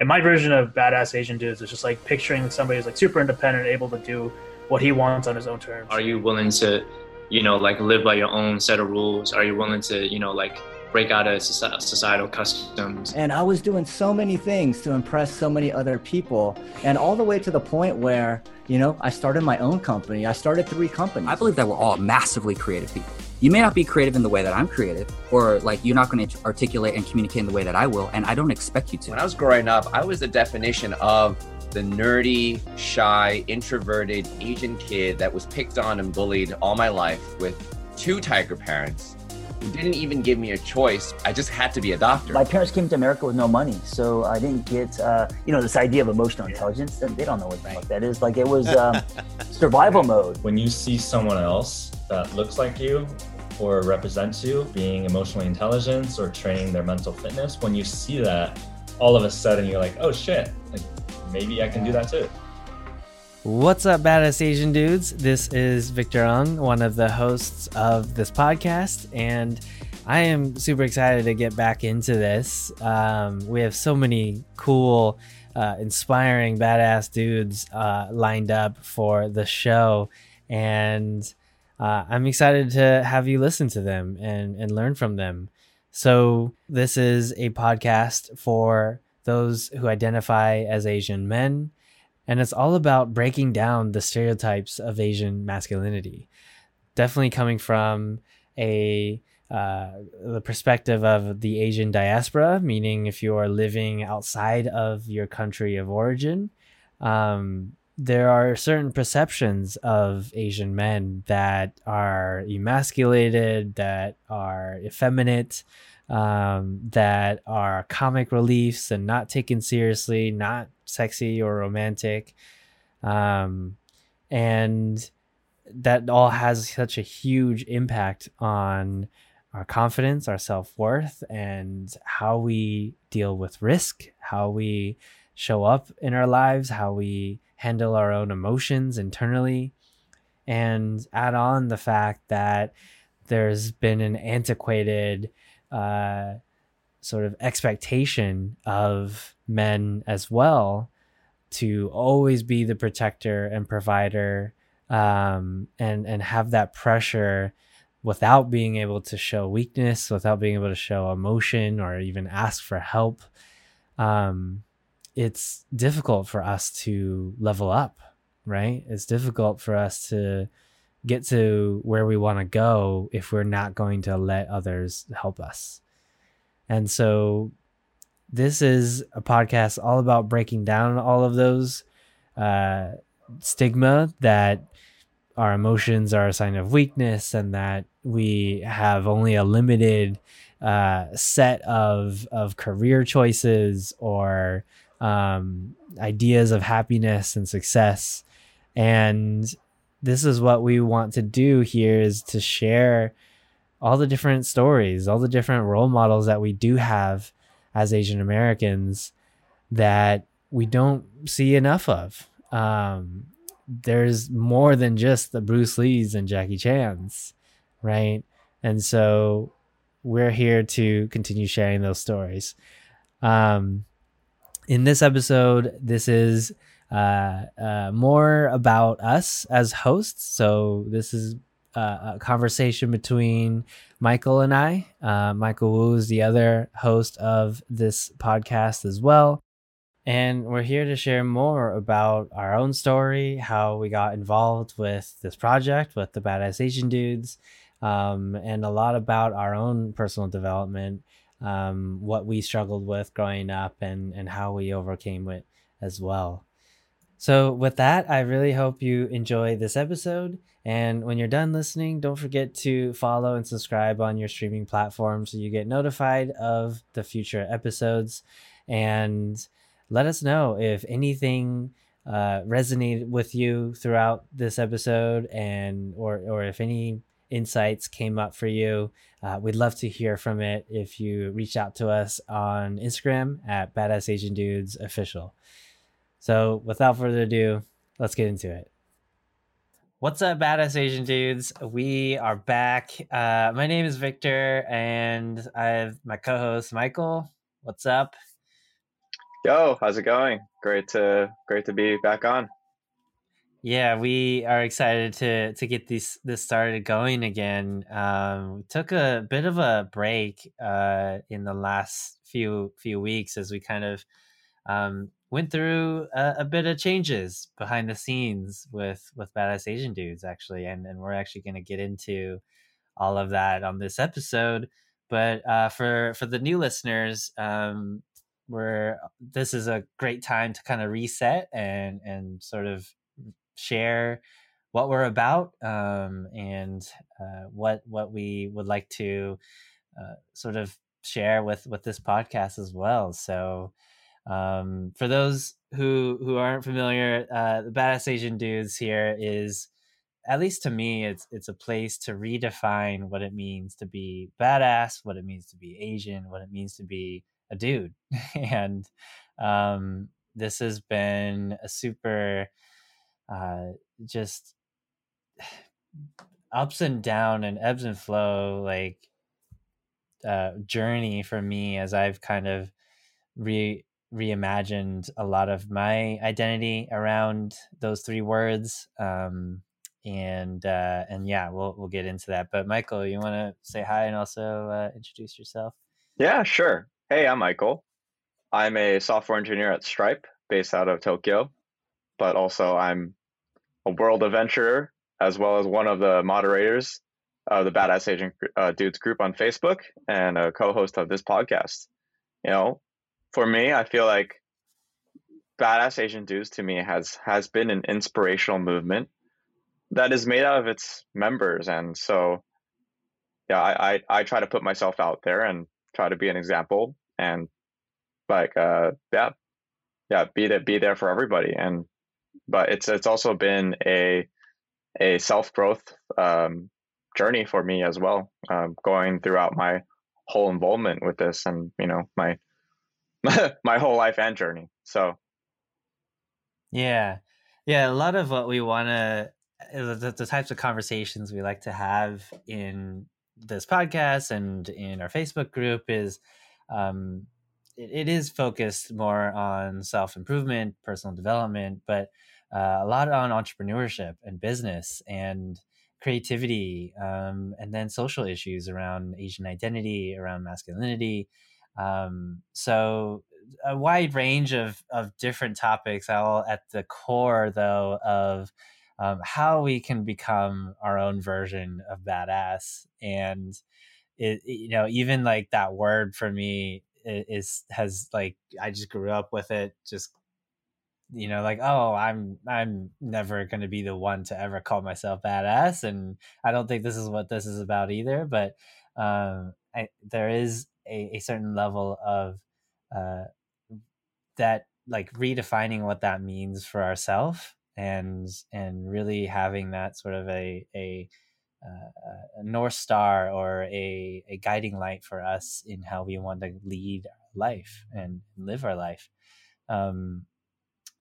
And my version of badass Asian dudes is just like picturing somebody who's like super independent, able to do what he wants on his own terms. Are you willing to, you know, like live by your own set of rules? Are you willing to, you know, like break out of societal customs? And I was doing so many things to impress so many other people, and all the way to the point where, you know, I started my own company. I started three companies. I believe that we're all massively creative people. You may not be creative in the way that I'm creative, or like you're not going to articulate and communicate in the way that I will, and I don't expect you to. When I was growing up, I was the definition of the nerdy, shy, introverted Asian kid that was picked on and bullied all my life with two tiger parents didn't even give me a choice. I just had to be a doctor. My parents came to America with no money, so I didn't get, uh, you know, this idea of emotional intelligence. They don't know what the fuck that is. Like it was um, survival mode. When you see someone else that looks like you or represents you being emotionally intelligent or training their mental fitness, when you see that, all of a sudden you're like, oh shit, like maybe I can do that too. What's up, badass Asian dudes? This is Victor Ung, one of the hosts of this podcast, and I am super excited to get back into this. Um, we have so many cool, uh, inspiring, badass dudes uh, lined up for the show, and uh, I'm excited to have you listen to them and, and learn from them. So, this is a podcast for those who identify as Asian men, and it's all about breaking down the stereotypes of Asian masculinity. Definitely coming from a uh, the perspective of the Asian diaspora, meaning if you are living outside of your country of origin, um, there are certain perceptions of Asian men that are emasculated, that are effeminate, um, that are comic reliefs and not taken seriously, not sexy or romantic. Um, and that all has such a huge impact on our confidence, our self worth, and how we deal with risk, how we show up in our lives, how we handle our own emotions internally, and add on the fact that there's been an antiquated uh, sort of expectation of men as well to always be the protector and provider um, and and have that pressure without being able to show weakness without being able to show emotion or even ask for help. Um, it's difficult for us to level up right? It's difficult for us to get to where we want to go if we're not going to let others help us. And so this is a podcast all about breaking down all of those uh, stigma that our emotions are a sign of weakness and that we have only a limited uh, set of of career choices or um, ideas of happiness and success and this is what we want to do here is to share all the different stories, all the different role models that we do have as Asian Americans that we don't see enough of. Um, there's more than just the Bruce Lees and Jackie Chan's, right? And so we're here to continue sharing those stories. Um, in this episode, this is uh, uh, more about us as hosts. So this is uh, a conversation between Michael and I. Uh, Michael Wu is the other host of this podcast as well. And we're here to share more about our own story, how we got involved with this project with the Badass Asian Dudes, um, and a lot about our own personal development, um, what we struggled with growing up, and, and how we overcame it as well. So, with that, I really hope you enjoy this episode. And when you're done listening, don't forget to follow and subscribe on your streaming platform so you get notified of the future episodes. And let us know if anything uh, resonated with you throughout this episode, and or or if any insights came up for you. Uh, we'd love to hear from it if you reach out to us on Instagram at Badass Asian Dudes Official. So without further ado, let's get into it. What's up, badass Asian dudes? We are back. Uh, my name is Victor, and I have my co-host Michael. What's up? Yo, how's it going? Great to great to be back on. Yeah, we are excited to to get this this started going again. Um, we took a bit of a break uh, in the last few few weeks as we kind of um, went through a, a, bit of changes behind the scenes with with badass Asian dudes actually, and and we're actually going to get into all of that on this episode. But uh, for for the new listeners, um, we're this is a great time to kind of reset and and sort of share what we're about um, and uh, what what we would like to uh, sort of share with with this podcast as well. So um, for those who who aren't familiar, uh, the Badass Asian Dudes here is at least to me, it's it's a place to redefine what it means to be badass, what it means to be Asian, what it means to be a dude, and um, this has been a super uh, just ups and down and ebbs and flow like uh, journey for me as I've kind of re reimagined a lot of my identity around those three words. Um, and uh, and yeah, we'll we'll get into that. But Michael, you want to say hi and also uh, introduce yourself? Yeah, sure. Hey, I'm Michael. I'm a software engineer at Stripe, based out of Tokyo, but also I'm a world adventurer as well as one of the moderators of the Badass Asian uh, Dudes group on Facebook and a co-host of this podcast. You know, for me, I feel like Badass Asian Dudes to me has has been an inspirational movement that is made out of its members. And so, yeah, I, I, I try to put myself out there and try to be an example and like, uh, yeah, yeah, be there, be there for everybody. And, but it's, it's also been a, a self growth, um, journey for me as well, um, going throughout my whole involvement with this and, you know, my, my whole life and journey. So, yeah. Yeah, a lot of what we want to the, the types of conversations we like to have in this podcast and in our Facebook group is um, it, it is focused more on self improvement, personal development, but uh, a lot on entrepreneurship and business and creativity, um, and then social issues around Asian identity, around masculinity. Um, so a wide range of of different topics, all at the core though of um, how we can become our own version of badass. And it, you know even like that word for me is has like i just grew up with it just you know like oh i'm i'm never going to be the one to ever call myself badass and i don't think this is what this is about either but um I, there is a, a certain level of uh that like redefining what that means for ourselves and and really having that sort of a a, uh, a north star or a, a guiding light for us in how we want to lead life and live our life. Um,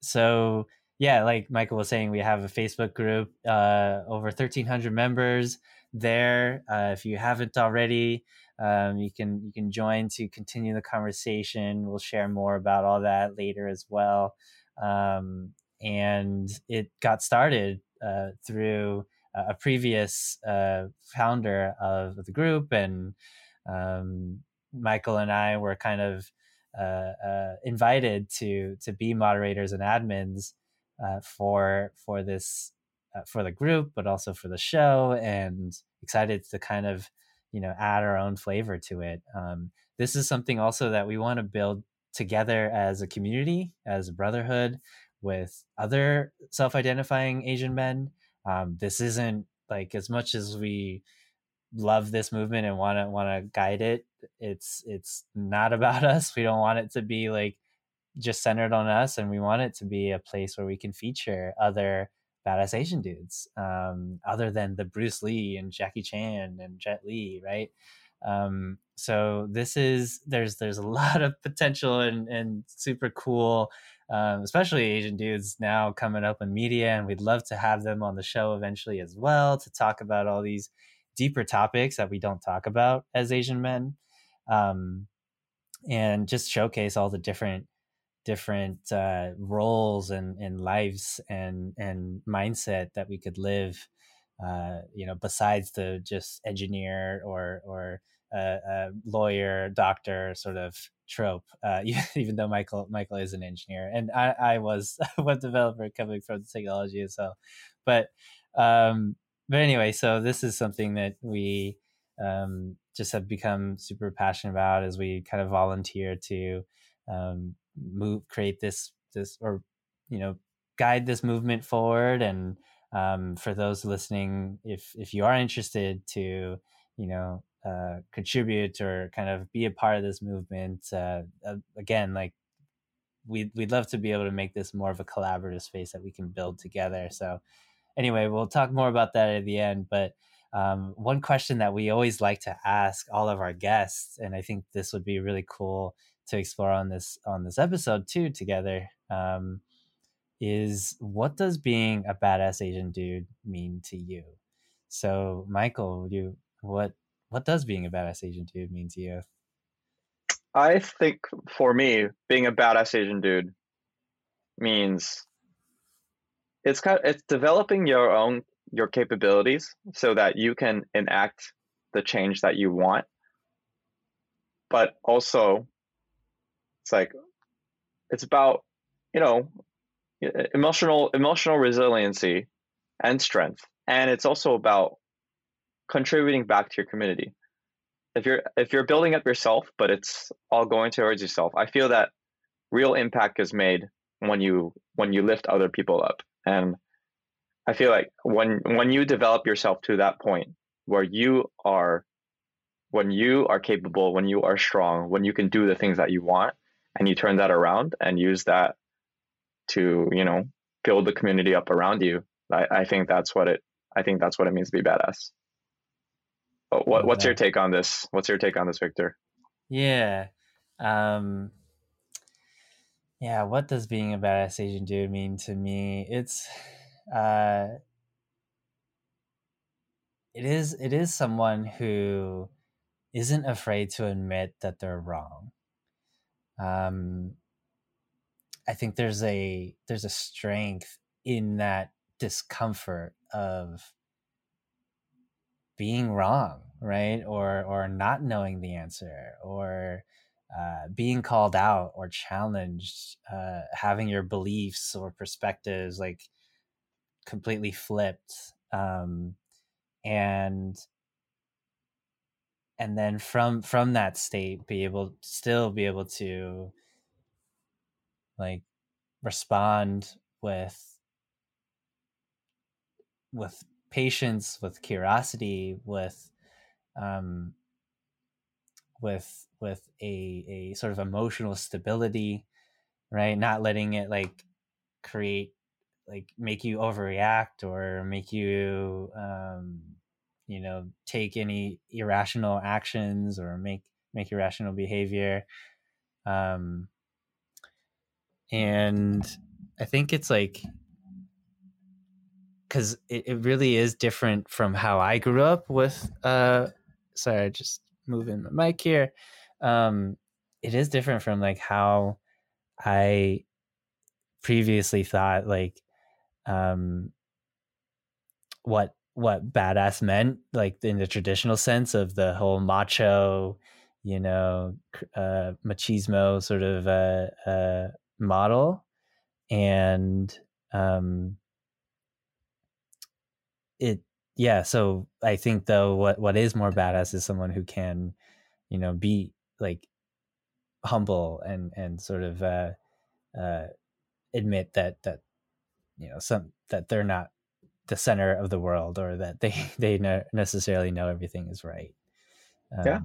so yeah, like Michael was saying, we have a Facebook group, uh, over 1,300 members there. Uh, if you haven't already, um, you can you can join to continue the conversation. We'll share more about all that later as well. Um, and it got started uh, through a previous uh, founder of the group, and um, Michael and I were kind of uh, uh invited to to be moderators and admins uh, for for this uh, for the group, but also for the show, and excited to kind of you know add our own flavor to it. Um, this is something also that we want to build together as a community, as a brotherhood, with other self-identifying Asian men. Um, this isn't like as much as we love this movement and want to want to guide it. It's it's not about us. We don't want it to be like just centered on us, and we want it to be a place where we can feature other badass Asian dudes, um, other than the Bruce Lee and Jackie Chan and Jet Li, right? Um, so this is there's there's a lot of potential and and super cool um, especially Asian dudes now coming up in media, and we'd love to have them on the show eventually as well to talk about all these deeper topics that we don't talk about as Asian men, um, and just showcase all the different different uh, roles and, and lives and and mindset that we could live uh, you know besides the just engineer or or uh, a lawyer doctor sort of trope uh, even though michael michael is an engineer. And i, I was a web developer coming from the technology as well. But um but anyway so this is something that we um just have become super passionate about as we kind of volunteer to um, move create this this or you know guide this movement forward and um, for those listening if if you are interested to you know uh, contribute or kind of be a part of this movement uh, uh, again like we'd, we'd love to be able to make this more of a collaborative space that we can build together. So anyway we'll talk more about that at the end but um, one question that we always like to ask all of our guests and i think this would be really cool to explore on this on this episode too together um, is what does being a badass Asian dude mean to you? So, Michael, you what what does being a badass Asian dude mean to you? I think for me, being a badass Asian dude means it's kind of, it's developing your own your capabilities so that you can enact the change that you want. But also it's like it's about, you know, emotional emotional resiliency and strength. And it's also about contributing back to your community. If you're if you're building up yourself, but it's all going towards yourself, I feel that real impact is made when you when you lift other people up. And I feel like when when you develop yourself to that point where you are when you are capable, when you are strong, when you can do the things that you want, and you turn that around and use that to you know build the community up around you i, I think that's what it i think that's what it means to be badass. But what, what's your take on this? What's your take on this victor? Yeah um yeah what does being a badass asian dude mean to me? It's uh it is it is someone who isn't afraid to admit that they're wrong um, I think there's a there's a strength in that discomfort of being wrong, right? Or or not knowing the answer, or uh, being called out or challenged, uh, having your beliefs or perspectives like completely flipped, um, and and then from from that state be able still be able to like respond with with patience with curiosity with um with with a a sort of emotional stability right? Not letting it like create like make you overreact or make you um you know take any irrational actions or make make irrational behavior. Um and i think it's like because it, it really is different from how i grew up with uh sorry I just moving my mic here. Um it is different from like how i previously thought like um what what badass meant, like in the traditional sense of the whole macho, you know, uh, machismo sort of uh, uh, model, and um, it yeah. So I think though, what what is more badass is someone who can, you know, be like humble and and sort of uh, uh, admit that that you know some that they're not the center of the world or that they they necessarily know everything is right. Um, yeah.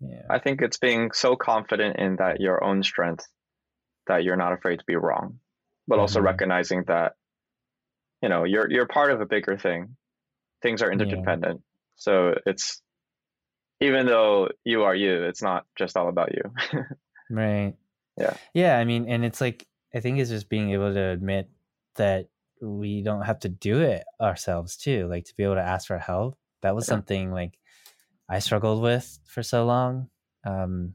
Yeah i think it's being so confident in that your own strength that you're not afraid to be wrong but also mm-hmm. recognizing that you know you're you're part of a bigger thing. Things are interdependent. Yeah. so it's even though you are you it's not just all about you. Right. Yeah. Yeah i mean and it's like i think it's just being able to admit that we don't have to do it ourselves too like to be able to ask for help that was something like i struggled with for so long um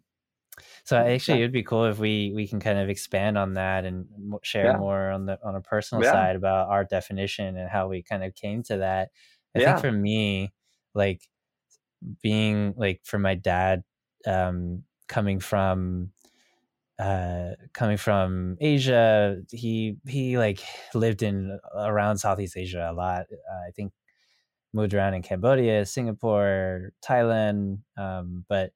So actually, it'd be cool if we we can kind of expand on that and share Yeah. more on the on a personal Yeah. side about our definition and how we kind of came to that. I Yeah. think for me, like being like for my dad, um, coming from uh coming from asia he he like lived in around southeast asia a lot uh, i think moved around in cambodia singapore thailand um but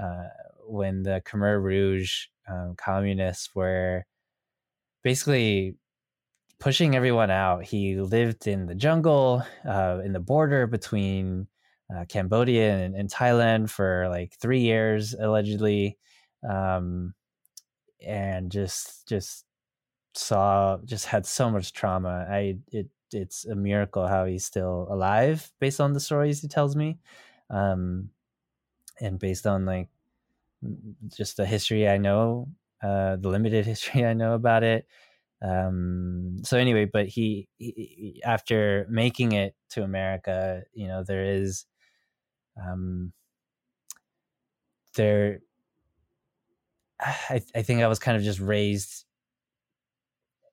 uh when the khmer rouge um, communists were basically pushing everyone out he lived in the jungle uh in the border between uh, cambodia and, and thailand for like three years allegedly um and just just saw just had so much trauma i it it's a miracle how he's still alive based on the stories he tells me um and based on like just the history i know uh the limited history i know about it um so anyway but he, he after making it to america you know there is um there I, I think I was kind of just raised,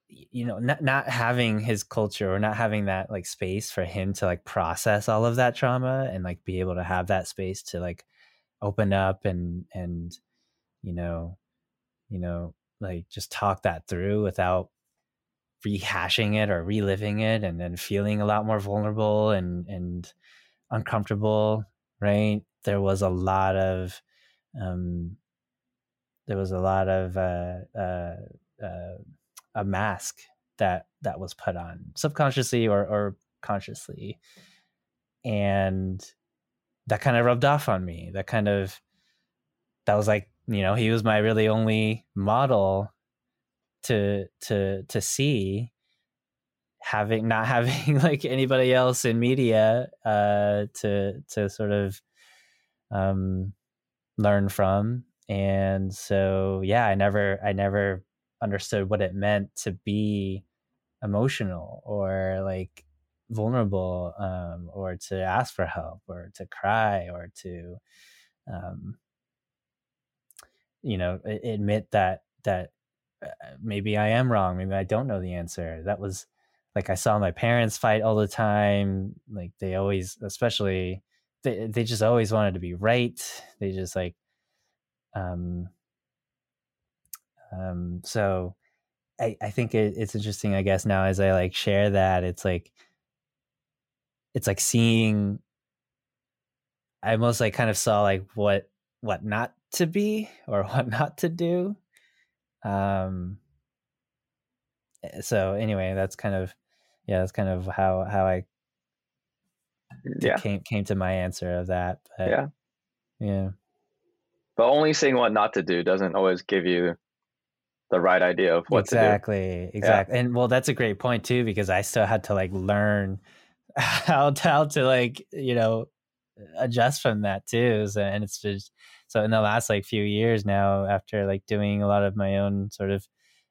you know, not not having his culture or not having that like space for him to like process all of that trauma and like be able to have that space to like open up and and you know, you know, like just talk that through without rehashing it or reliving it and then feeling a lot more vulnerable and and uncomfortable, right? There was a lot of um there was a lot of uh, uh, uh, a mask that that was put on subconsciously or, or consciously, and that kind of rubbed off on me. That kind of that was like you know he was my really only model to to to see. Having not having like anybody else in media uh to to sort of um learn from and so yeah i never i never understood what it meant to be emotional or like vulnerable um or to ask for help or to cry or to um you know admit that that uh, maybe i am wrong maybe i don't know the answer. That was like i saw my parents fight all the time like they always especially they, they just always wanted to be right. They just like um um so i i think it, it's interesting i guess now as i like share that it's like it's like seeing i almost like kind of saw like what what not to be or what not to do um eh, so anyway that's kind of yeah that's kind of how how i Yeah. came came to my answer of that but Yeah. yeah But only seeing what not to do doesn't always give you the right idea of what to exactly exactly. And well that's a great point too because i still had to like learn how to, how to like you know adjust from that too. So, and it's just so in the last like few years now after like doing a lot of my own sort of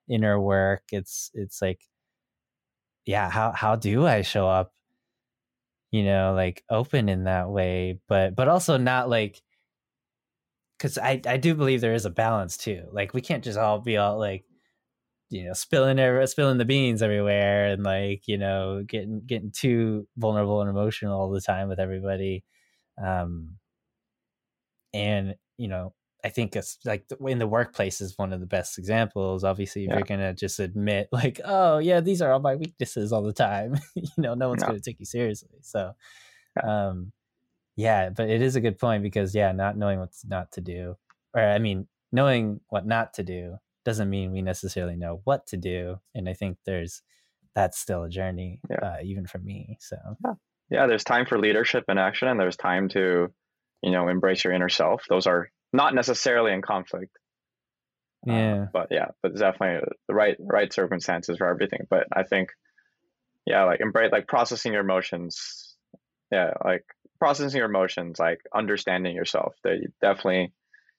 inner work it's it's like yeah how how do i show up you know like open in that way? But but also not like because I, I do believe there is a balance too. Like we can't just all be all like, you know, spilling every, spilling the beans everywhere and like you know getting getting too vulnerable and emotional all the time with everybody. Um, and you know, I think it's like in the workplace is one of the best examples. Obviously, if Yeah. you're gonna just admit like, oh yeah, these are all my weaknesses all the time, you know, no one's No. gonna take you seriously. So, um, yeah, but it is a good point because yeah, not knowing what's not to do, or I mean, knowing what not to do doesn't mean we necessarily know what to do. And I think there's that's still a journey, Yeah. uh, even for me. So yeah yeah, there's time for leadership and action and there's time to you know embrace your inner self those are not necessarily in conflict Uh, yeah, but yeah but definitely the right right circumstances for everything but i think yeah like embrace like processing your emotions yeah like processing your emotions like understanding yourself that you definitely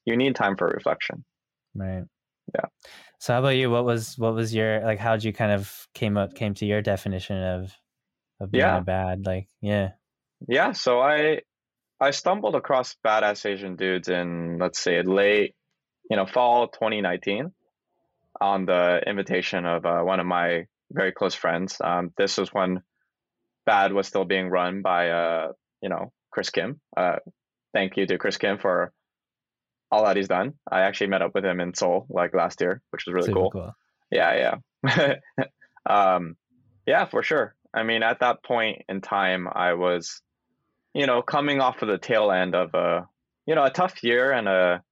you need time for reflection right. Yeah. So how about you? What was what was your like? How'd you kind of came up came to your definition of of being Yeah. a bad? Like, yeah, yeah so i i stumbled across badass asian dudes in let's say late you know, fall 2019 on the invitation of uh, one of my very close friends. Um, this was when Bad was still being run by, uh, you know, Chris Kim. Uh, thank you to Chris Kim for all that he's done. I actually met up with him in Seoul like last year, which was really Super cool. cool. Yeah, yeah. um, yeah, for sure. I mean, at that point in time, I was, you know, coming off of the tail end of a, you know, a tough year and a,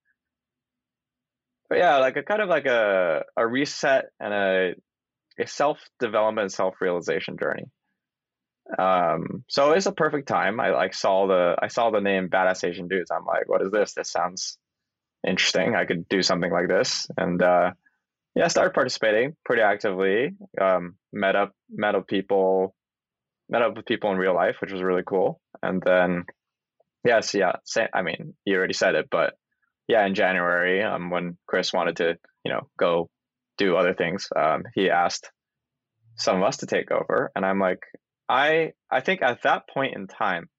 yeah, like a kind of like a a reset and a a self development, self realization journey. Um, so it's a perfect time. I like saw the I saw the name Badass Asian Dudes. I'm like, what is this? This sounds interesting. I could do something like this, and uh, yeah, I started participating pretty actively. Um, met up, met up people, met up with people in real life, which was really cool. And then, yes, yeah, I mean, you already said it, but yeah, in January, um, when Chris wanted to, you know, go do other things, um, he asked some of us to take over, and I'm like, I, I think at that point in time,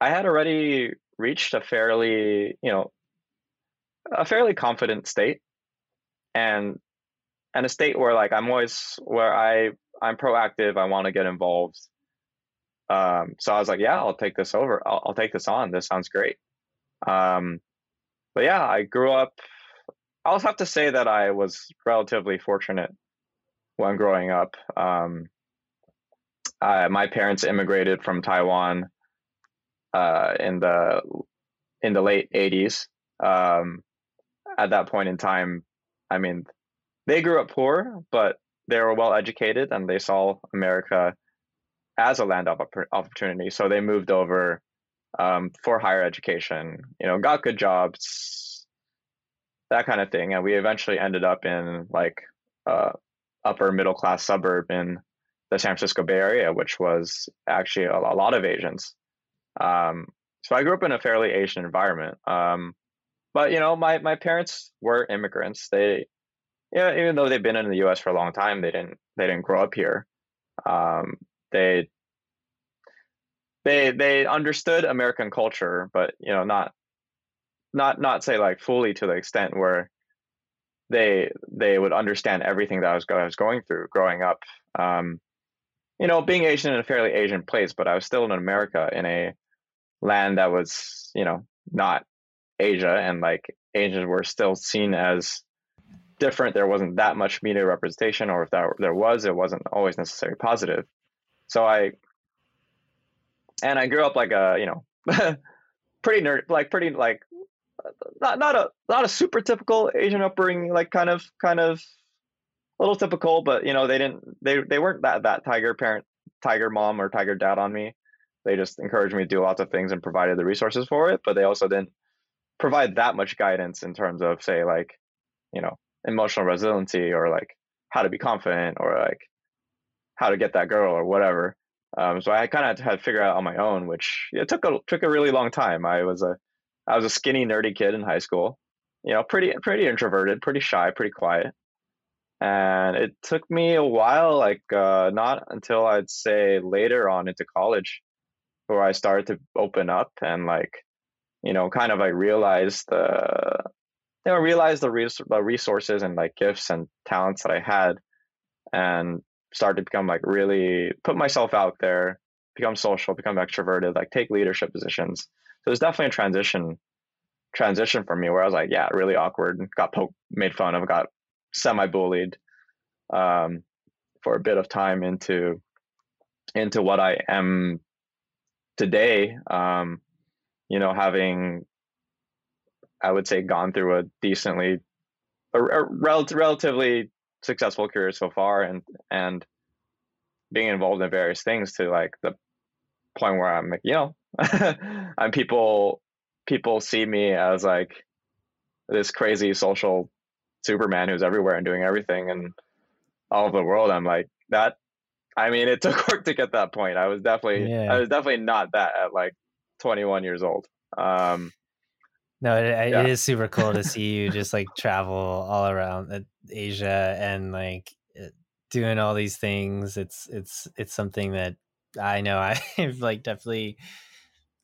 I had already reached a fairly, you know, a fairly confident state and and a state where like I'm always where I I'm proactive. I want to get involved. Um, so I was like, yeah, I'll take this over. I'll, I'll take this on. This sounds great. Um, but yeah, I grew up. I'll have to say that I was relatively fortunate when growing up. Um, I, my parents immigrated from Taiwan uh, in the in the late '80s. Um, at that point in time, I mean, they grew up poor, but they were well educated and they saw America as a land of opportunity. So they moved over um, for higher education, you know, got good jobs, that kind of thing. And we eventually ended up in like uh, upper middle class suburb in the San Francisco Bay Area, which was actually a, a lot of Asians. Um, so I grew up in a fairly Asian environment. Um, but you know, my my parents were immigrants. They, yeah, even though they've been in the U.S. for a long time, they didn't they didn't grow up here. Um, they they they understood American culture, but you know, not not not say like fully to the extent where they they would understand everything that I was, I was going through growing up. Um, you know, being Asian in a fairly Asian place, but I was still in America in a land that was, you know, not Asia and like Asians were still seen as different. There wasn't that much media representation, or if that, there was, it wasn't always necessarily positive. So I, and I grew up like a, you know, pretty nerd, like pretty like not not a not a super typical Asian upbringing, like kind of kind of little typical, but you know they didn't they they weren't that that tiger parent, tiger mom or tiger dad on me. They just encouraged me to do lots of things and provided the resources for it, but they also didn't provide that much guidance in terms of say like you know emotional resiliency or like how to be confident or like how to get that girl or whatever. Um, so i kind of had to figure out on my own which it took a took a really long time. I was a i was a skinny nerdy kid in high school. You know pretty pretty introverted pretty shy pretty quiet and it took me a while like uh, not until i'd say later on into college where i started to open up and like you know, kind of like realized the, you know, realize the, res- the resources and like gifts and talents that I had and started to become like really put myself out there, become social, become extroverted, like take leadership positions. So there's definitely a transition transition for me where I was like, yeah, really awkward, got poked, made fun of, got semi bullied um, for a bit of time into into what I am today. Um, you know, having, I would say, gone through a decently, a, a rel- relatively successful career so far, and and being involved in various things to like the point where I'm, like, you know, and people people see me as like this crazy social Superman who's everywhere and doing everything and all over the world. I'm like that. I mean, it took work to get that point. I was definitely, Yeah. I was definitely not that at like 21 years old. Um, No, it, Yeah. it is super cool to see you just like travel all around uh, Asia and like uh, doing all these things. It's it's it's something that I know I've like definitely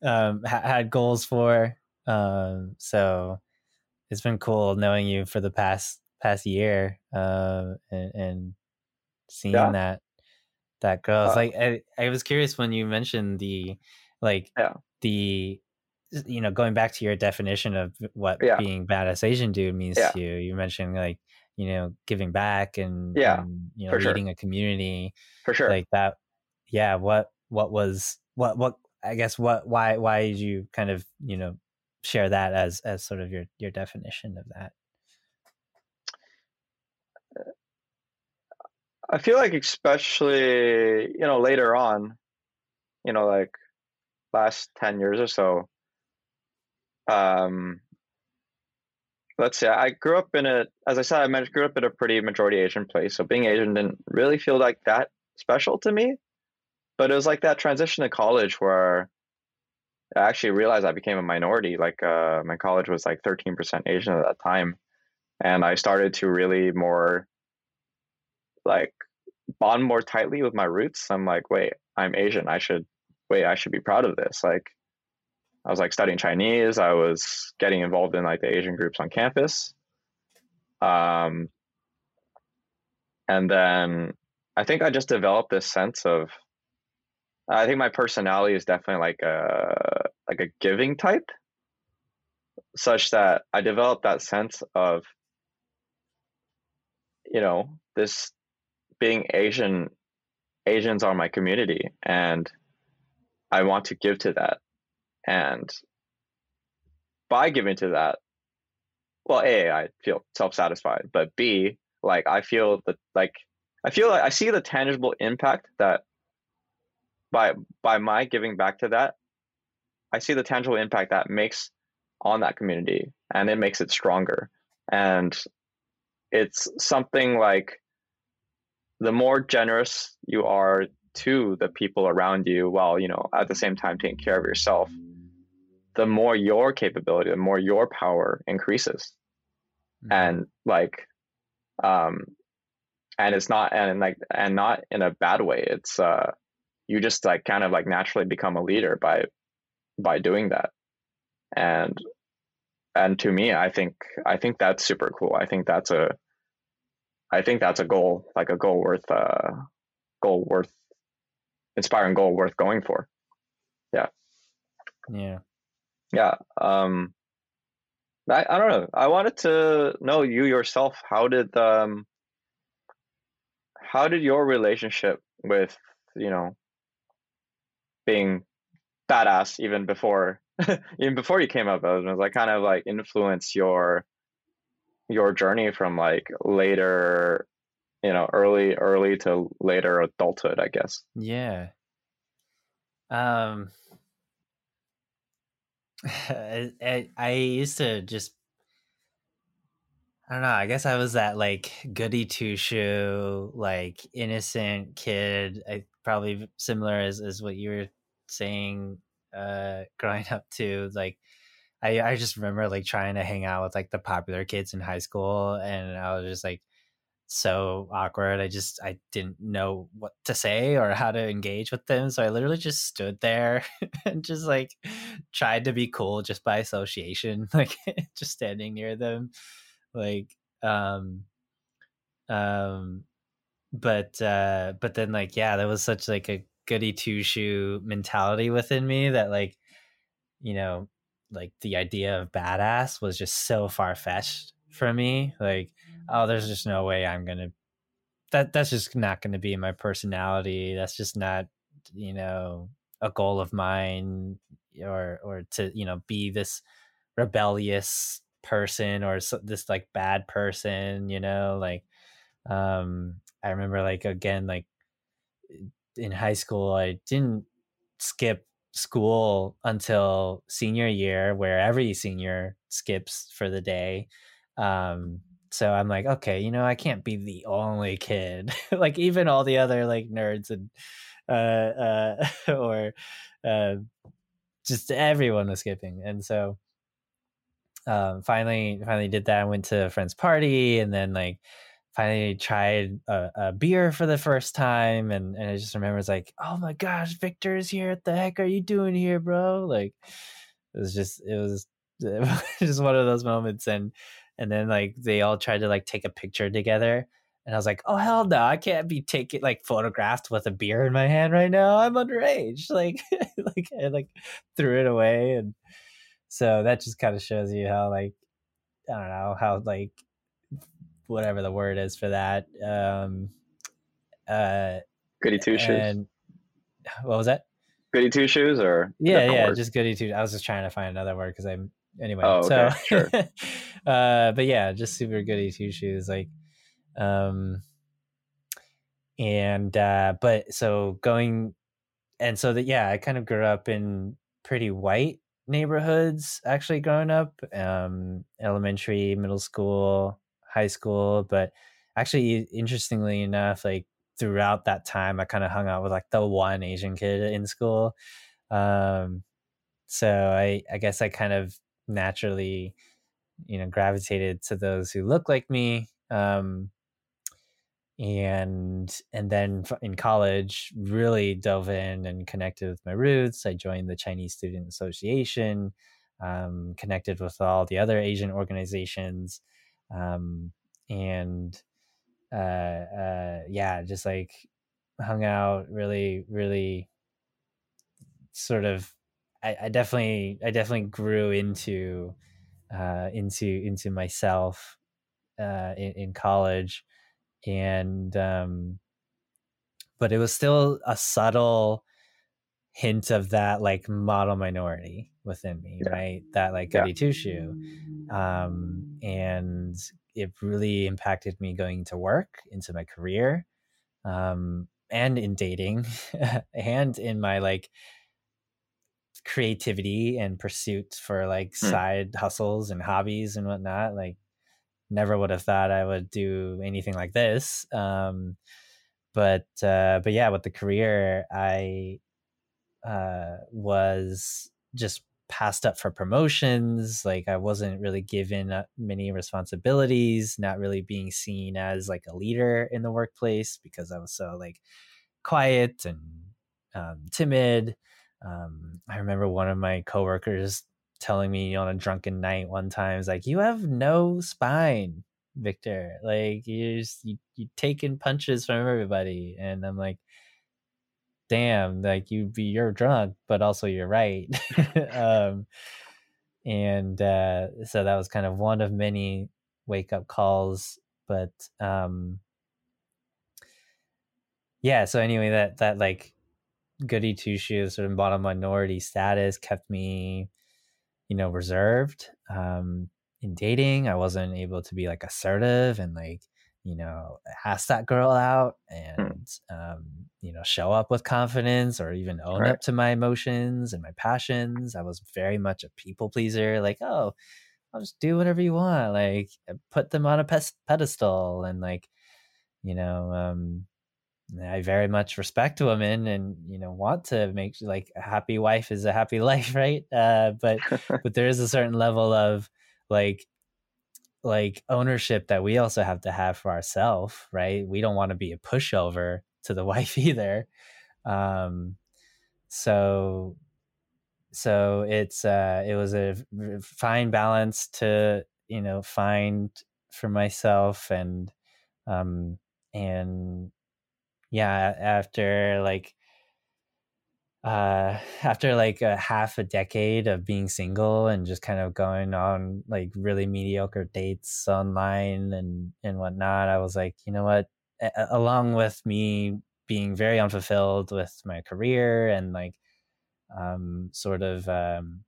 um, ha- had goals for. Um, so it's been cool knowing you for the past past year uh, and, and seeing Yeah. that that growth. Uh, like I, I was curious when you mentioned the like Yeah. the you know going back to your definition of what Yeah. being badass Asian dude means to you. You mentioned like you know giving back and Yeah, and, you know for sure. leading a community For sure. like that. Yeah. What what was what what I guess what why why did you kind of you know share that as as sort of your your definition of that? I feel like especially, you know, later on, you know, like last 10 years or so, um, let's say I grew up in a, as I said, I grew up in a pretty majority Asian place. So being Asian didn't really feel like that special to me. But it was like that transition to college where I actually realized I became a minority. Like uh, my college was like 13% Asian at that time. And I started to really more like bond more tightly with my roots. I'm like, wait, I'm Asian. I should wait, I should be proud of this. Like I was like studying Chinese. I was getting involved in like the Asian groups on campus. Um and then I think I just developed this sense of I think my personality is definitely like a like a giving type such that I developed that sense of you know this being Asian, Asians are my community, and I want to give to that. And by giving to that, well, A, I feel self satisfied, but B, like I feel that, like, I feel like I see the tangible impact that by by my giving back to that, I see the tangible impact that makes on that community, and it makes it stronger. And it's something like the more generous you are to the people around you while you know at the same time taking care of yourself the more your capability the more your power increases. And like um and it's not and like and not in a bad way. It's uh you just like kind of like naturally become a leader by by doing that and and to me i think i think that's super cool i think that's a I think that's a goal, like a goal worth, uh, goal worth, inspiring goal worth going for. Yeah, Yeah. yeah. Um, I, I don't know. I wanted to know you yourself. How did um, how did your relationship with you know being badass even before even before you came up was like kind of like influence your your journey from like later you know early early to later adulthood i guess Yeah. Um I, I used to just I don't know, I guess I was that like goody two shoe, like innocent kid. I probably similar as, as what you were saying uh growing up too. Like I, I just remember like trying to hang out with like the popular kids in high school and I was just like so awkward. I just I didn't know what to say or how to engage with them. So I literally just stood there and just like tried to be cool just by association, like just standing near them. Like um um but uh but then like yeah, there was such like a goody two shoe mentality within me that like you know like the idea of badass was just so far fetched for me. Like, oh, there's just no way I'm gonna that that's just not gonna be my personality. That's just not, you know, a goal of mine or or to, you know, be this rebellious person or this like bad person, you know, like um I remember like again like in high school I didn't skip school until senior year where every senior skips for the day um so i'm like okay you know i can't be the only kid. Like even all the other like nerds and uh uh or uh just everyone was skipping and so um finally finally did that i went to a friend's party and then like finally tried a, a, beer for the first time and, and I just remember it's like, oh my gosh, Victor's here. What the heck are you doing here, bro? Like it was just it was just one of those moments and and then like they all tried to like take a picture together and I was like, oh hell no, I can't be taking like photographed with a beer in my hand right now. I'm underage. Like like I like threw it away and so that just kind of shows you how like I don't know, how like whatever the word is for that. Um uh Goody two shoes. and what was that? Goody two shoes or Yeah, yeah, word? just goody two. I was just trying to find another word because I'm anyway. Oh, okay, so, sure. uh, but yeah, just super goody two shoes, like, um, and uh, but so going, and so that yeah, I kind of grew up in pretty white neighborhoods actually growing up, um, elementary, middle school, high school, but actually interestingly enough, like throughout that time, I kind of hung out with like the one Asian kid in school. Um, so I, I guess I kind of naturally, you know, gravitated to those who look like me. Um, and and then in college, really dove in and connected with my roots. I joined the Chinese Student Association, um, connected with all the other Asian organizations, um, and uh, uh, yeah, just like hung out. Really, really sort of I, I definitely I definitely grew into uh, into into myself uh, in, in college, and um, but it was still a subtle hint of that like model minority within me, Yeah. right? That like Yeah. goody two shoe, um, and it really impacted me going to work, into my career, um, and in dating, and in my like creativity and pursuit for like Hmm. side hustles and hobbies and whatnot. Like, never would have thought I would do anything like this. Um, but uh, but yeah, with the career, I uh, was just passed up for promotions. Like, I wasn't really given uh, many responsibilities. Not really being seen as like a leader in the workplace because I was so like quiet and um, timid. Um, I remember one of my coworkers telling me on a drunken night one time, "Is like you have no spine, Victor. Like you just you you taking punches from everybody." And I'm like, "Damn! Like you be you're drunk, but also you're right." um, and uh, so that was kind of one of many wake up calls. But um, yeah. So anyway, that that like goody two shoes sort of model minority status kept me you know reserved um in dating. I wasn't able to be like assertive and like you know ask that girl out and um you know show up with confidence or even own Right. up to my emotions and my passions. I was very much a people pleaser like oh i'll just do whatever you want like put them on a pedestal and like you know um I very much respect women and you know want to make like a happy wife is a happy life, right? Uh, but but there is a certain level of like like ownership that we also have to have for ourselves, right? We don't want to be a pushover to the wife either. Um, so so it's uh it was a fine balance to you know find for myself and um and yeah after like uh after like a half a decade of being single and just kind of going on like really mediocre dates online and and whatnot i was like you know what A- along with me being very unfulfilled with my career and like um sort of um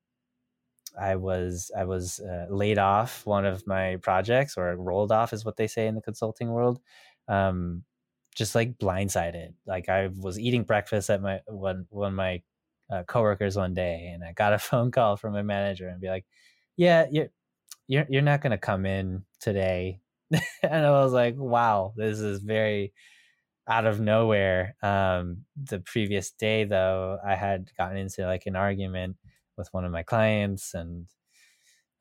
I was I was uh, laid off one of my projects or rolled off is what they say in the consulting world. Um, just like blindsided. Like I was eating breakfast at my one one my uh, coworkers one day, and I got a phone call from my manager and be like, "Yeah, you're you're you're not gonna come in today." and I was like, "Wow, this is very." out of nowhere um the previous day though i had gotten into like an argument with one of my clients and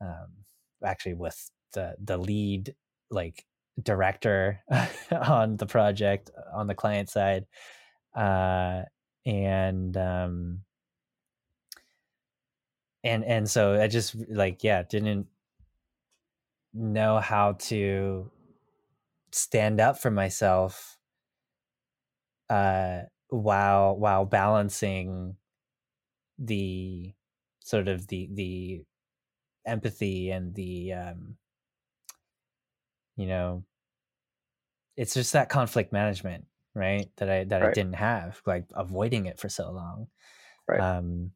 um actually with the the lead like director on the project on the client side uh and um and and so I just like yeah didn't know how to stand up for myself uh while while balancing the sort of the the empathy and the um you know it's just that conflict management right that i that Right. i didn't have like avoiding it for so long Right. um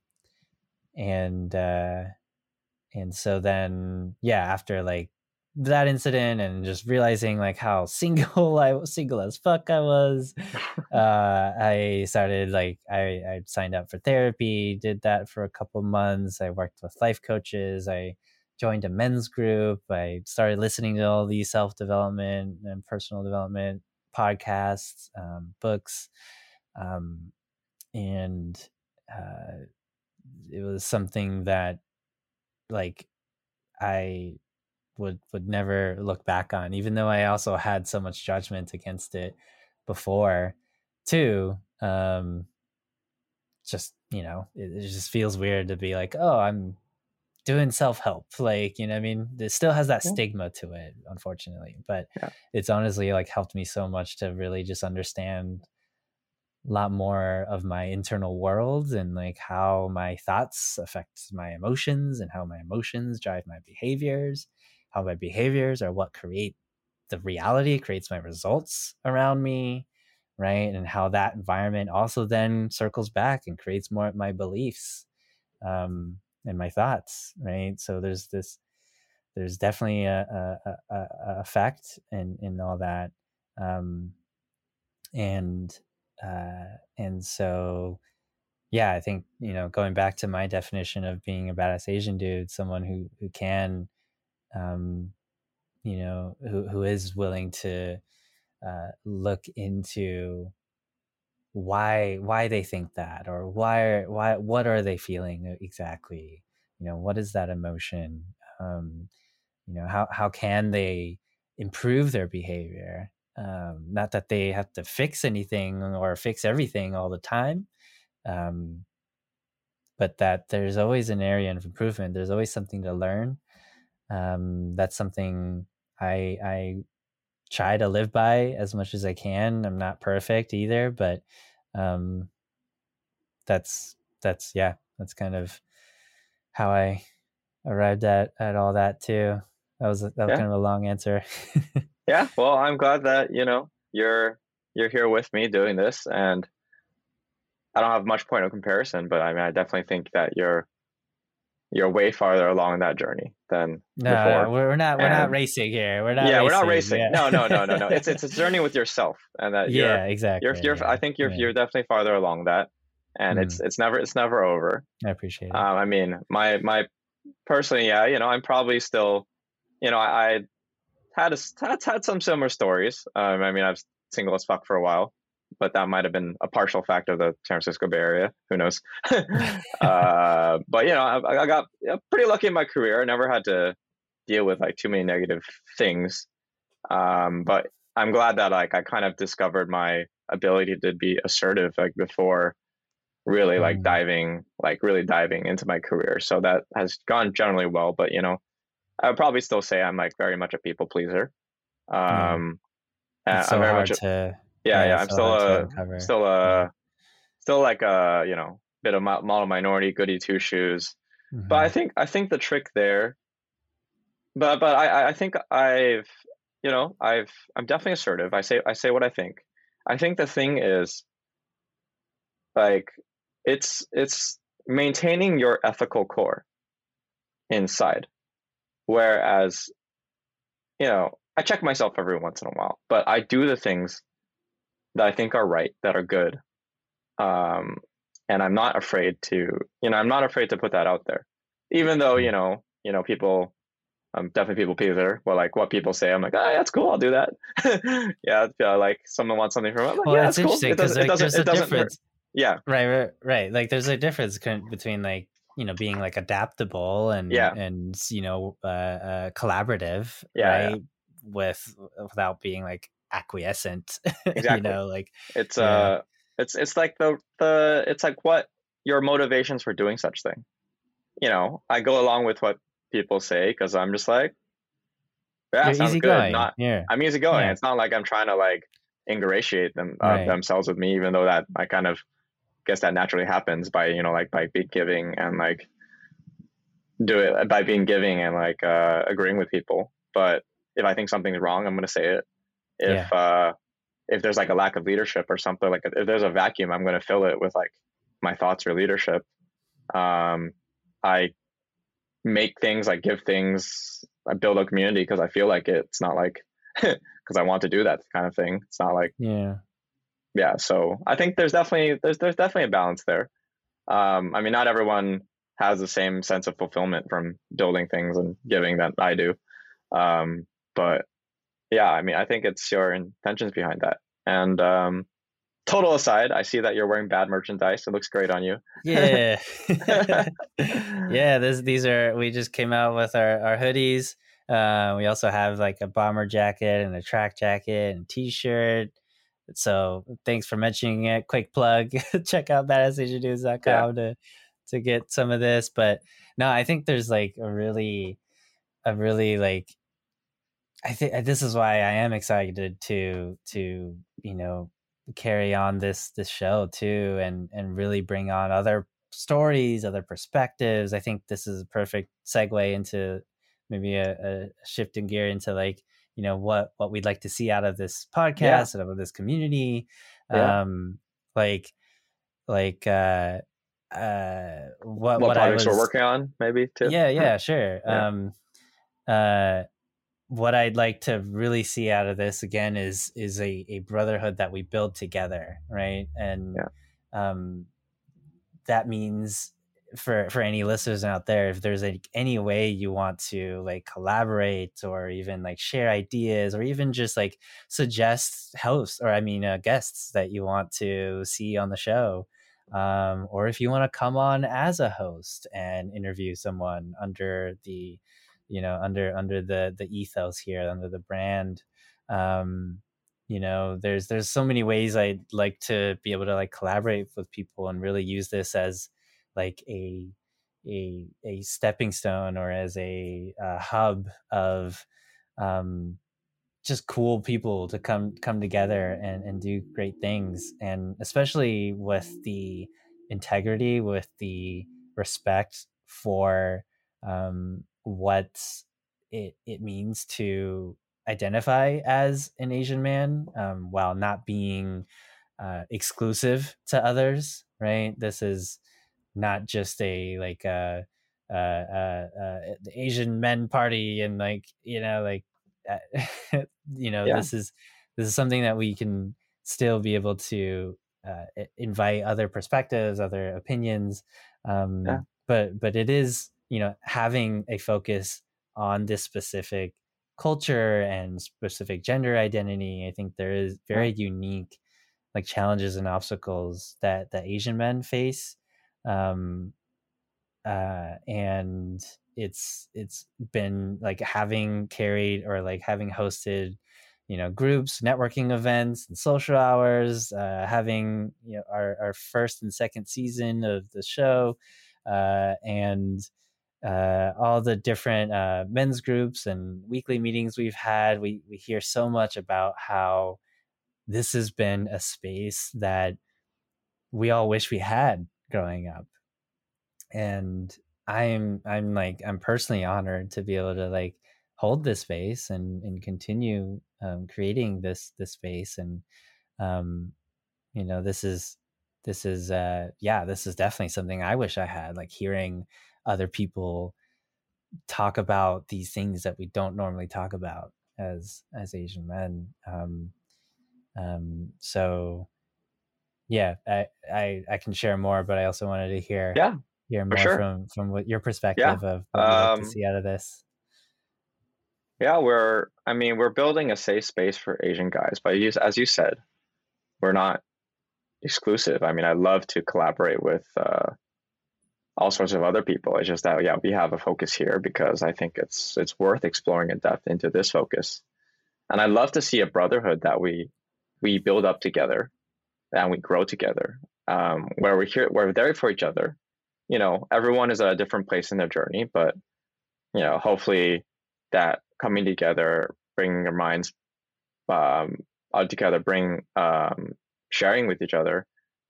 and uh and so then yeah after like that incident and just realizing like how single i was single as fuck i was uh i started like i i signed up for therapy did that for a couple months i worked with life coaches i joined a men's group i started listening to all these self-development and personal development podcasts um, books um, and uh, it was something that like i would would never look back on even though i also had so much judgment against it before too um just you know it, it just feels weird to be like oh i'm doing self-help like you know i mean it still has that Yeah. stigma to it unfortunately but Yeah. it's honestly like helped me so much to really just understand a lot more of my internal world and like how my thoughts affect my emotions and how my emotions drive my behaviors how my behaviors are what create the reality creates my results around me right and how that environment also then circles back and creates more of my beliefs um and my thoughts right? So there's this there's definitely a, a, a, a effect in in all that um and uh and so yeah i think you know going back to my definition of being a badass asian dude someone who who can um you know who who is willing to uh look into why why they think that or why why what are they feeling exactly? You know what is that emotion? Um you know how how can they improve their behavior? Um not that they have to fix anything or fix everything all the time um but that there's always an area of improvement. There's always something to learn. Um that's something i i try to live by as much as i can. I'm not perfect either but um that's that's yeah that's kind of how i arrived at at all that too. That was that was Yeah. kind of a long answer. Yeah well i'm glad that you know you're you're here with me doing this and i don't have much point of comparison but i mean i definitely think that you're you're way farther along that journey than no before. we're we're not we're not racing here. We're not yeah racing. we're not racing yeah. no no no no no. It's it's a journey with yourself and that you're, yeah exactly you're, you're yeah, i think you're yeah. you're definitely farther along that. And it's it's never it's never over. I appreciate it. Um, i mean my my personally yeah you know i'm probably still you know i, I had a, had, had some similar stories. Um, i mean i was single as fuck for a while but that might have been a partial fact of the san francisco bay area. Who knows? Uh, but you know I, I got pretty lucky in my career. I never had to deal with like too many negative things. Um, but i'm glad that like i kind of discovered my ability to be assertive like before really like Mm. diving like really diving into my career. So that has gone generally well but you know i would probably still say i'm like very much a people pleaser. Um uh, it's so hard much a, to yeah yeah i'm still a still a still like a you know bit of model minority goody two shoes but I Mhm. think I think the trick there, but but I- I think I've you know I've I'm definitely assertive. I say I say what I think. I think the thing is like it's it's maintaining your ethical core inside, whereas you know I check myself every once in a while, but I do the things that I think are right, that are good, um, and I'm not afraid to you know I'm not afraid to put that out there. Even though you know you know people i'm definitely people pleaser well like what people say i'm like oh that's cool i'll do that. Yeah yeah like someone wants something from I'm like, well yeah it's that's cool it because doesn't like, there's doesn't a it doesn't hurt. yeah. Right right right. Like there's a difference between like you know being like adaptable and Yeah. and you know uh, uh collaborative Yeah, yeah. with without being like acquiescent you Exactly. know like it's Yeah. uh it's it's like the the it's like what your motivations for doing such thing you know, I go along with what people say because I'm just like, yeah, You're sounds good. easygoing. Not, yeah. I'm easygoing. Yeah. It's not like I'm trying to like ingratiate them uh, Right. themselves with me, even though that I kind of guess that naturally happens by you know like by being giving and like do it by being giving and like uh, agreeing with people. But if I think something's wrong, I'm gonna say it. If uh, if there's like a lack of leadership or something like if there's a vacuum, I'm gonna fill it with like my thoughts or leadership. Um, I make things, I give things, I build a community because I feel like it. It's not like because I want to do that kind of thing. It's not like Yeah. yeah. So I think there's definitely there's there's definitely a balance there. Um, I mean, not everyone has the same sense of fulfillment from building things and giving that I do. Um, but yeah, I mean, I think it's your intentions behind that. And um, total aside, I see that you're wearing bad merchandise. It looks great on you. Yeah. yeah, this these are we just came out with our our hoodies. Uh, we also have like a bomber jacket and a track jacket and t-shirt. So thanks for mentioning it. Quick plug. Check out badassasiandudes.com to to get some of this. But no, I think there's like a really a really like I think this is why I am excited to to you know carry on this this show too and and really bring on other stories other perspectives i think this is a perfect segue into maybe a, a shift in gear into like you know what what we'd like to see out of this podcast and out of this community Yeah. um like like uh uh what What, what projects was, we're working on, maybe too. yeah, yeah, sure. Yeah. Um, uh, what I'd like to really see out of this again is is a, a brotherhood that we build together, right? And um, that means for for any listeners out there, if there's like any way you want to like collaborate or even like share ideas or even just like suggest hosts or I mean uh, guests that you want to see on the show, um, or if you want to come on as a host and interview someone under the you know under under the the ethos here under the brand. Um you know there's there's so many ways i'd like to be able to like collaborate with people and really use this as like a a a stepping stone or as a, uh hub of um just cool people to come come together and and do great things. And especially with the integrity with the respect for um what it it means to identify as an Asian man um, while not being uh, exclusive to others. Right. This is not just a like a, uh, uh, uh, Asian men party and like you know like uh, you know Yeah. this is this is something that we can still be able to uh, invite other perspectives, other opinions. Um, Yeah. But but it is you know having a focus on this specific culture and specific gender identity. I think there is very unique like challenges and obstacles that that Asian men face. Um, uh, and it's it's been like having carried or like having hosted you know groups networking events and social hours uh, having you know our, our first and second season of the show uh, and uh, all the different uh, men's groups and weekly meetings we've had we, we hear so much about how this has been a space that we all wish we had growing up. And i'm i'm like i'm personally honored to be able to like hold this space and and continue um, creating this this space. And um you know this is this is uh yeah this is definitely something i wish i had like hearing other people talk about these things that we don't normally talk about as as asian men um um so yeah i i i can share more but i also wanted to hear Yeah, hear more sure. from from what your perspective of what you'd like to Um, see out of this Yeah, we're. I mean, we're building a safe space for Asian guys, but you, as you said, we're not exclusive. I mean, I love to collaborate with uh, all sorts of other people. It's just that yeah, we have a focus here because I think it's it's worth exploring in depth into this focus, and I'd love to see a brotherhood that we we build up together and we grow together, um, where we're here, we're there for each other, you know, everyone is at a different place in their journey, but you know, hopefully that coming together, bringing your minds um, all together, bring um, sharing with each other,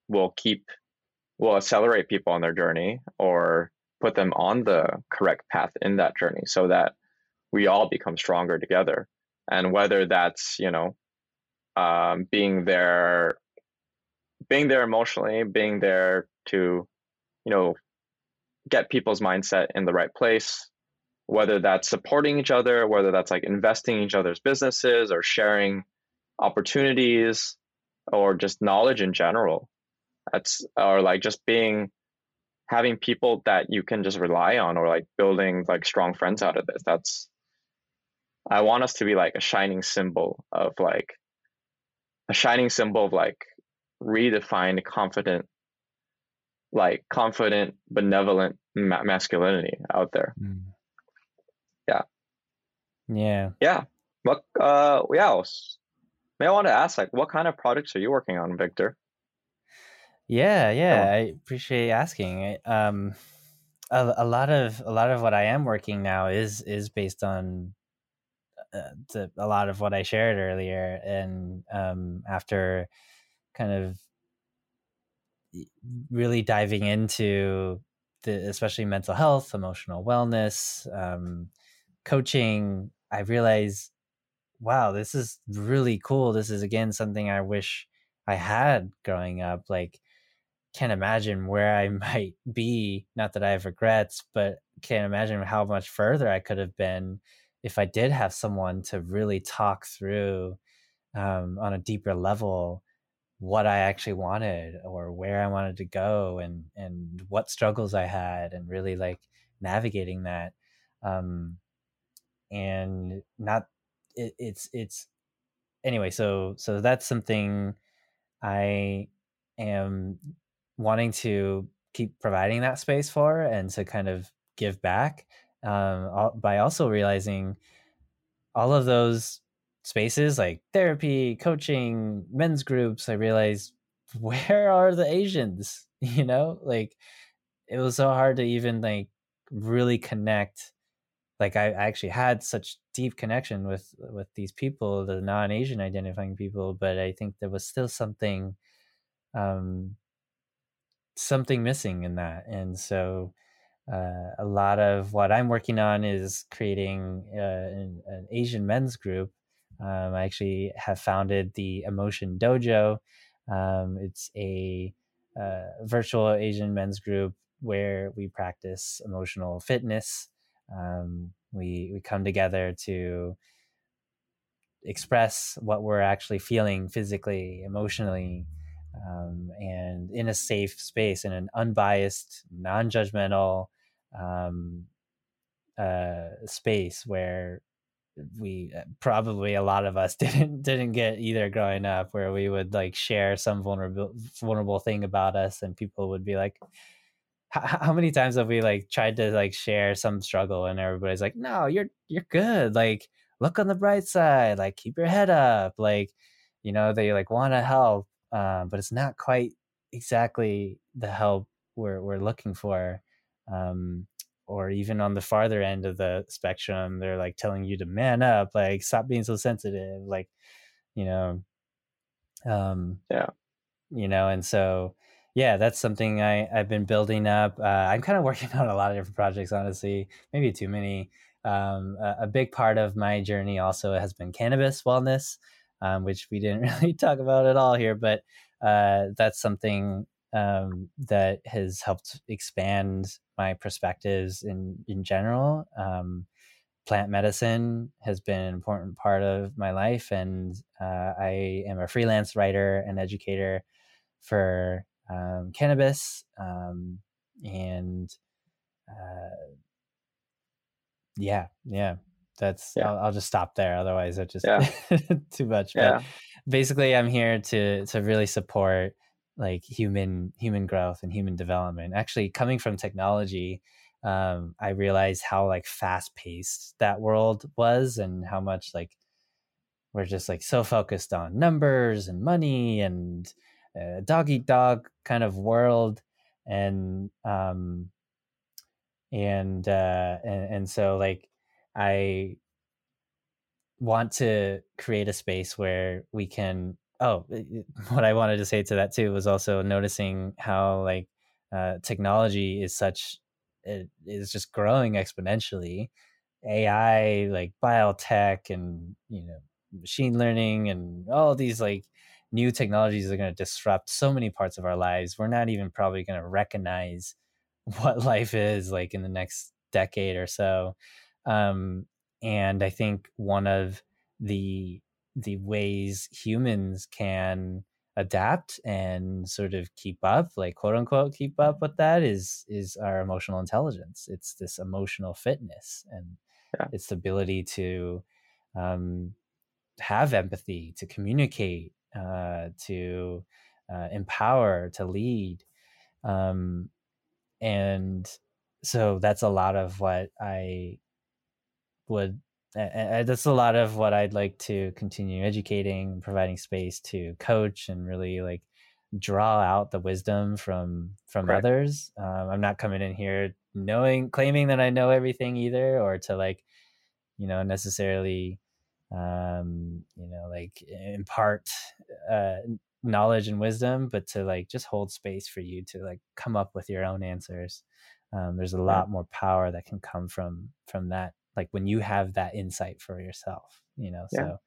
will keep will accelerate people on their journey or put them on the correct path in that journey, so that we all become stronger together. And whether that's you know um, being there, being there emotionally, being there to you know get people's mindset in the right place whether that's supporting each other whether that's like investing in each other's businesses or sharing opportunities or just knowledge in general that's or like just being having people that you can just rely on or like building like strong friends out of this that's i want us to be like a shining symbol of like a shining symbol of like redefined confident like confident benevolent ma- masculinity out there Mm. Yeah. Yeah. yeah what uh yeah may i want to ask like what kind of projects are you working on victor Yeah, yeah. I appreciate asking. Um, a, a lot of a lot of what I am working now is is based on uh, the, a lot of what I shared earlier, and um, after kind of really diving into the especially mental health, emotional wellness, um, coaching, I realized, wow, this is really cool. This is again something I wish I had growing up. Like can't imagine where I might be. Not that I have regrets, but can't imagine how much further I could have been if I did have someone to really talk through um, on a deeper level what I actually wanted or where I wanted to go and and what struggles I had and really like navigating that. Um, and not it, it's it's anyway. So so that's something I am wanting to keep providing that space for and to kind of give back um, al- by also realizing all of those spaces like therapy, coaching, men's groups. I realized where are the Asians? You know, like it was so hard to even like really connect. Like I, I actually had such deep connection with with these people, the non-Asian identifying people, but I think there was still something um something missing in that and so uh, a lot of what i'm working on is creating uh, an, an asian men's group. Um, i actually have founded the emotion dojo. Um, it's a uh, virtual asian men's group where we practice emotional fitness. Um, we we come together to express what we're actually feeling physically emotionally um, and in a safe space in an unbiased non-judgmental um, uh, space where we uh, probably a lot of us didn't didn't get either growing up where we would like share some vulnerable vulnerable thing about us and people would be like how many times have we like tried to like share some struggle and everybody's like no you're you're good like look on the bright side like keep your head up like you know they like want to help uh, but it's not quite exactly the help we're we're looking for um or even on the farther end of the spectrum they're like telling you to man up like stop being so sensitive like you know um Yeah. you know and so yeah that's something i i've been building up uh, i'm kind of working on a lot of different projects honestly maybe too many um a, a big part of my journey also has been cannabis wellness um, which we didn't really talk about at all here but uh that's something um, that has helped expand my perspectives in in general. Um, plant medicine has been an important part of my life, and uh, I am a freelance writer and educator for um, cannabis, um, and uh, yeah, yeah. That's Yeah. I'll, I'll just stop there. Otherwise, it's just Yeah. too much. But yeah basically i'm here to to really support like human human growth and human development actually coming from technology um i realized how like fast paced that world was and how much like we're just like so focused on numbers and money and uh, dog eat dog kind of world and um and uh and, and so like i want to create a space where we can oh eh, eh, what i wanted to say to that too was also noticing how like uh, technology is such it is just growing exponentially. Ai like biotech and you know machine learning and all these like new technologies are going to disrupt so many parts of our lives. We're not even probably going to recognize what life is like in the next decade or so um, and i think one of the the ways humans can adapt and sort of keep up like quote unquote keep up with that is is our emotional intelligence. It's this emotional fitness and Yeah. it's the ability to um, have empathy to communicate uh, to uh, empower to lead. Um, and so that's a lot of what i would uh, that's a lot of what I'd like to continue educating, providing space to coach and really like draw out the wisdom from from Right. others. Um, I'm not coming in here knowing claiming that I know everything either, or to like you know necessarily um, you know like impart uh, knowledge and wisdom, but to like just hold space for you to like come up with your own answers. Um, there's a lot more power that can come from from that like when you have that insight for yourself you know Yeah. so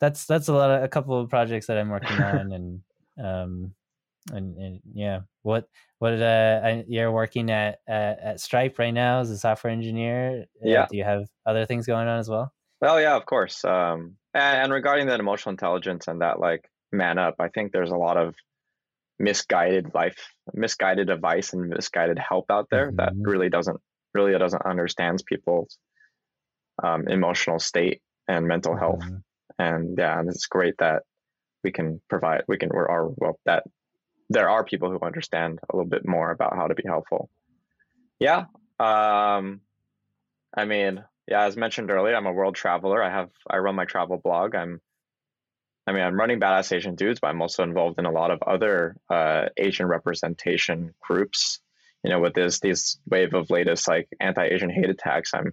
that's that's a lot of a couple of projects that i'm working on and um and, and yeah what what uh I, you're working at, at at stripe right now as a software engineer Uh, Yeah. do you have other things going on as well Well, yeah, of course. Um, and, and regarding that emotional intelligence and that like man up, I think there's a lot of misguided life, misguided advice, and misguided help out there that Mhm. really doesn't really doesn't understands people's um, emotional state and mental health. Mhm. And yeah, it's great that we can provide. We can. We're are well that there are people who understand a little bit more about how to be helpful. Yeah. Um, I mean, yeah, as mentioned earlier, I'm a world traveler. I have I run my travel blog. I'm I mean, I'm running Badass Asian Dudes, but I'm also involved in a lot of other uh, Asian representation groups. You know, with this this wave of latest like anti-Asian hate attacks, I'm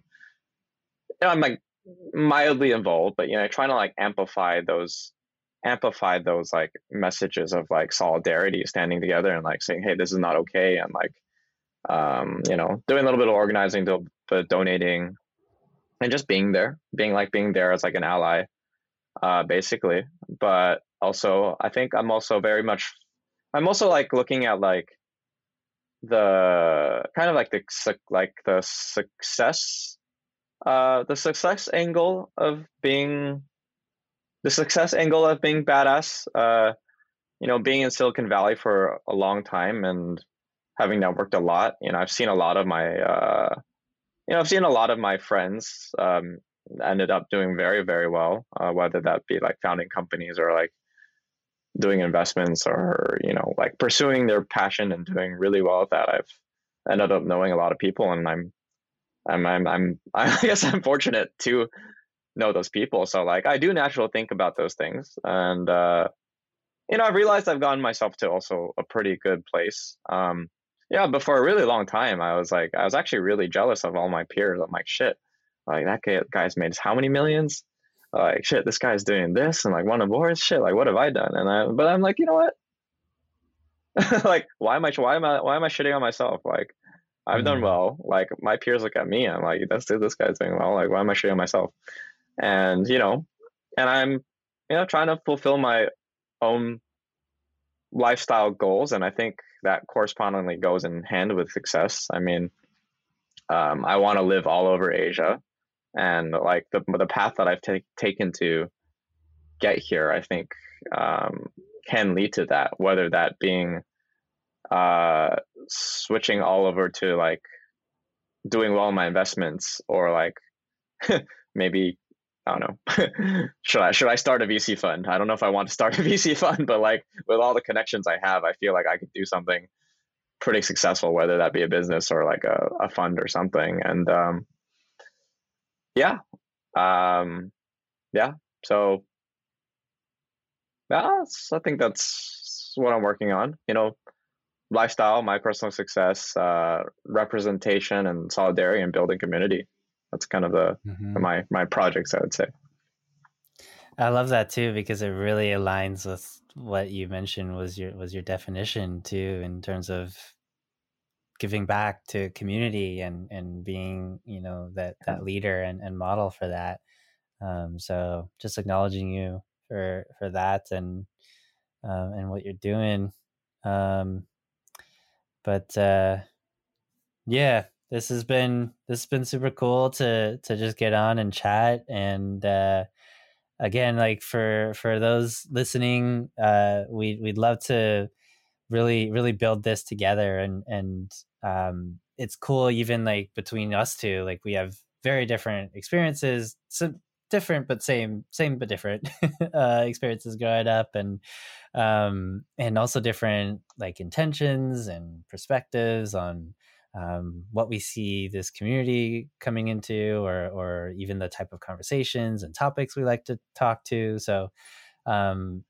know, I'm like mildly involved, but you know, trying to like amplify those amplify those like messages of like solidarity, standing together and like saying, hey, this is not okay, and like um, you know, doing a little bit of organizing, do, but donating, and just being there, being like being there as like an ally, uh, basically. But also, I think I'm also very much, I'm also like looking at like the kind of like the like the success, uh, the success angle of being, the success angle of being badass. Uh, you know, being in Silicon Valley for a long time and having networked a lot, you know, I've seen a lot of my, uh, you know, I've seen a lot of my friends um, ended up doing very, very well, uh, whether that be like founding companies or like doing investments or, you know, like pursuing their passion and doing really well at that. I've ended up knowing a lot of people and I'm, I'm, I'm, I'm, I guess I'm fortunate to know those people. So like, I do naturally think about those things and, uh, you know, I've realized I've gotten myself to also a pretty good place. Um, yeah, but for a really long time, I was like, I was actually really jealous of all my peers. I'm like, shit, like that guy, guy's made how many millions? Like, shit, this guy's doing this and like won awards. Shit, like, what have I done? And I, but I'm like, you know what? like, why am I, why am I, why am I shitting on myself? Like, I've done Mhm. well. Like, my peers look at me. I'm like, that's this guy's doing well. Like, why am I shitting on myself? And you know, and I'm, you know, trying to fulfill my own lifestyle goals and i think that correspondingly goes in hand with success i mean um, i want to live all over asia and like the, the path that i've ta- taken to get here i think um, can lead to that whether that being uh, switching all over to like doing well in my investments or like maybe I don't know. should I should I start a VC fund? I don't know if I want to start a VC fund, but like with all the connections I have, I feel like I could do something pretty successful, whether that be a business or like a, a fund or something. And um, yeah, um, yeah. So that's- I think that's what I'm working on. You know, lifestyle, my personal success, uh, representation, and solidarity, and building community. That's kind of the Mhm. my my projects. I would say. I love that too because it really aligns with what you mentioned was your was your definition too in terms of giving back to community and and being you know that that leader and, and model for that. Um, so just acknowledging you for for that and um, and what you're doing. Um, but uh, yeah, this has been this has been super cool to to just get on and chat and. Uh, again like for for those listening uh we we'd love to really really build this together and and um it's cool even like between us two like we have very different experiences so different but same same but different uh experiences growing up and um and also different like intentions and perspectives on um, what we see this community coming into, or or even the type of conversations and topics we like to talk to. So, um,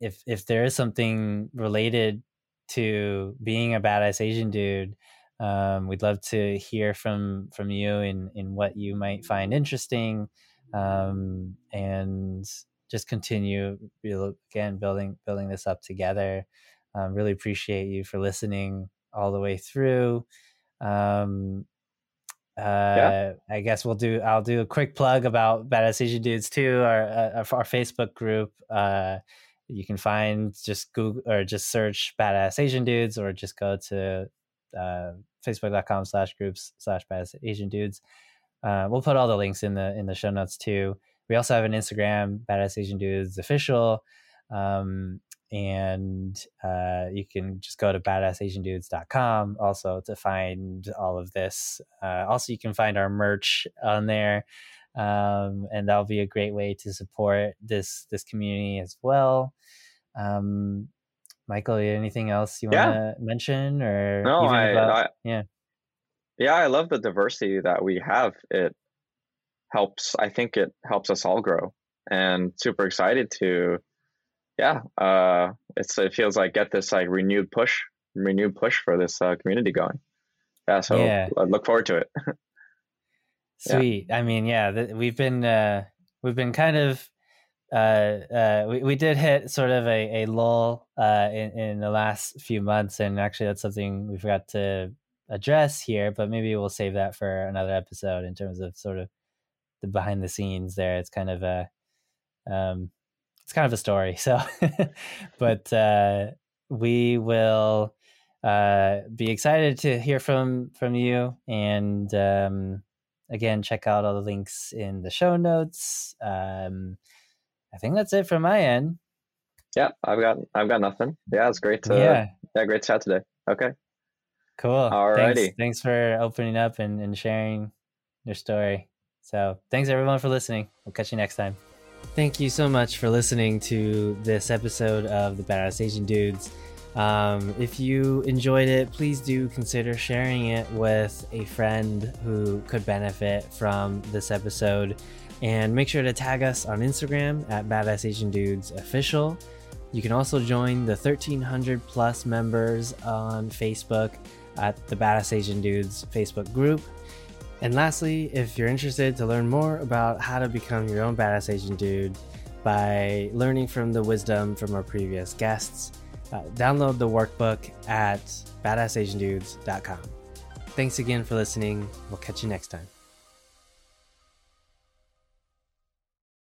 if if there is something related to being a badass Asian dude, um, we'd love to hear from from you in in what you might find interesting, um, and just continue again building building this up together. Um, really appreciate you for listening all the way through. Um uh i guess we'll do i'll do a quick plug about badass asian dudes too our uh, our facebook group. Uh you can find just google or just search badass asian dudes or just go to uh facebook.com slash groups slash badass asian dudes uh we'll put all the links in the in the show notes too. We also have an instagram badass asian dudes official. Um and uh, you can just go to badassasiandudes.com also to find all of this. Uh, also, you can find our merch on there, um, and that'll be a great way to support this this community as well. Um, Michael, anything else you want to mention or No, I, about- I yeah yeah, I love the diversity that we have. It helps. I think it helps us all grow, and super excited to, yeah. Uh, it's it feels like get this like renewed push, renewed push for this uh, community going. Yeah, so Yeah. I look forward to it. Yeah. Sweet. I mean, yeah, th- we've been uh, we've been kind of uh, uh, we we did hit sort of a, a lull uh, in in the last few months, and actually that's something we forgot to address here, but maybe we'll save that for another episode in terms of sort of the behind the scenes. There, it's kind of a um, it's kind of a story. So, but uh, we will uh, be excited to hear from from you and. Um, again check out all the links in the show notes um i think that's it from my end yeah, I've got I've got nothing. Yeah, it's great to yeah yeah, great chat today. Okay, cool. Alrighty. thanks, thanks for opening up and, and sharing your story. So thanks everyone for listening. We'll catch you next time. Thank you so much for listening to this episode of the badass asian dudes. Um, if you enjoyed it please do consider sharing it with a friend who could benefit from this episode. And make sure to tag us on instagram at badass asian dudes official. You can also join the 1300 plus members on facebook at the badass asian dudes facebook group and lastly, if you're interested to learn more about how to become your own badass Asian dude by learning from the wisdom from our previous guests, uh, download the workbook at badassasiandudes.com. Thanks again for listening. We'll catch you next time.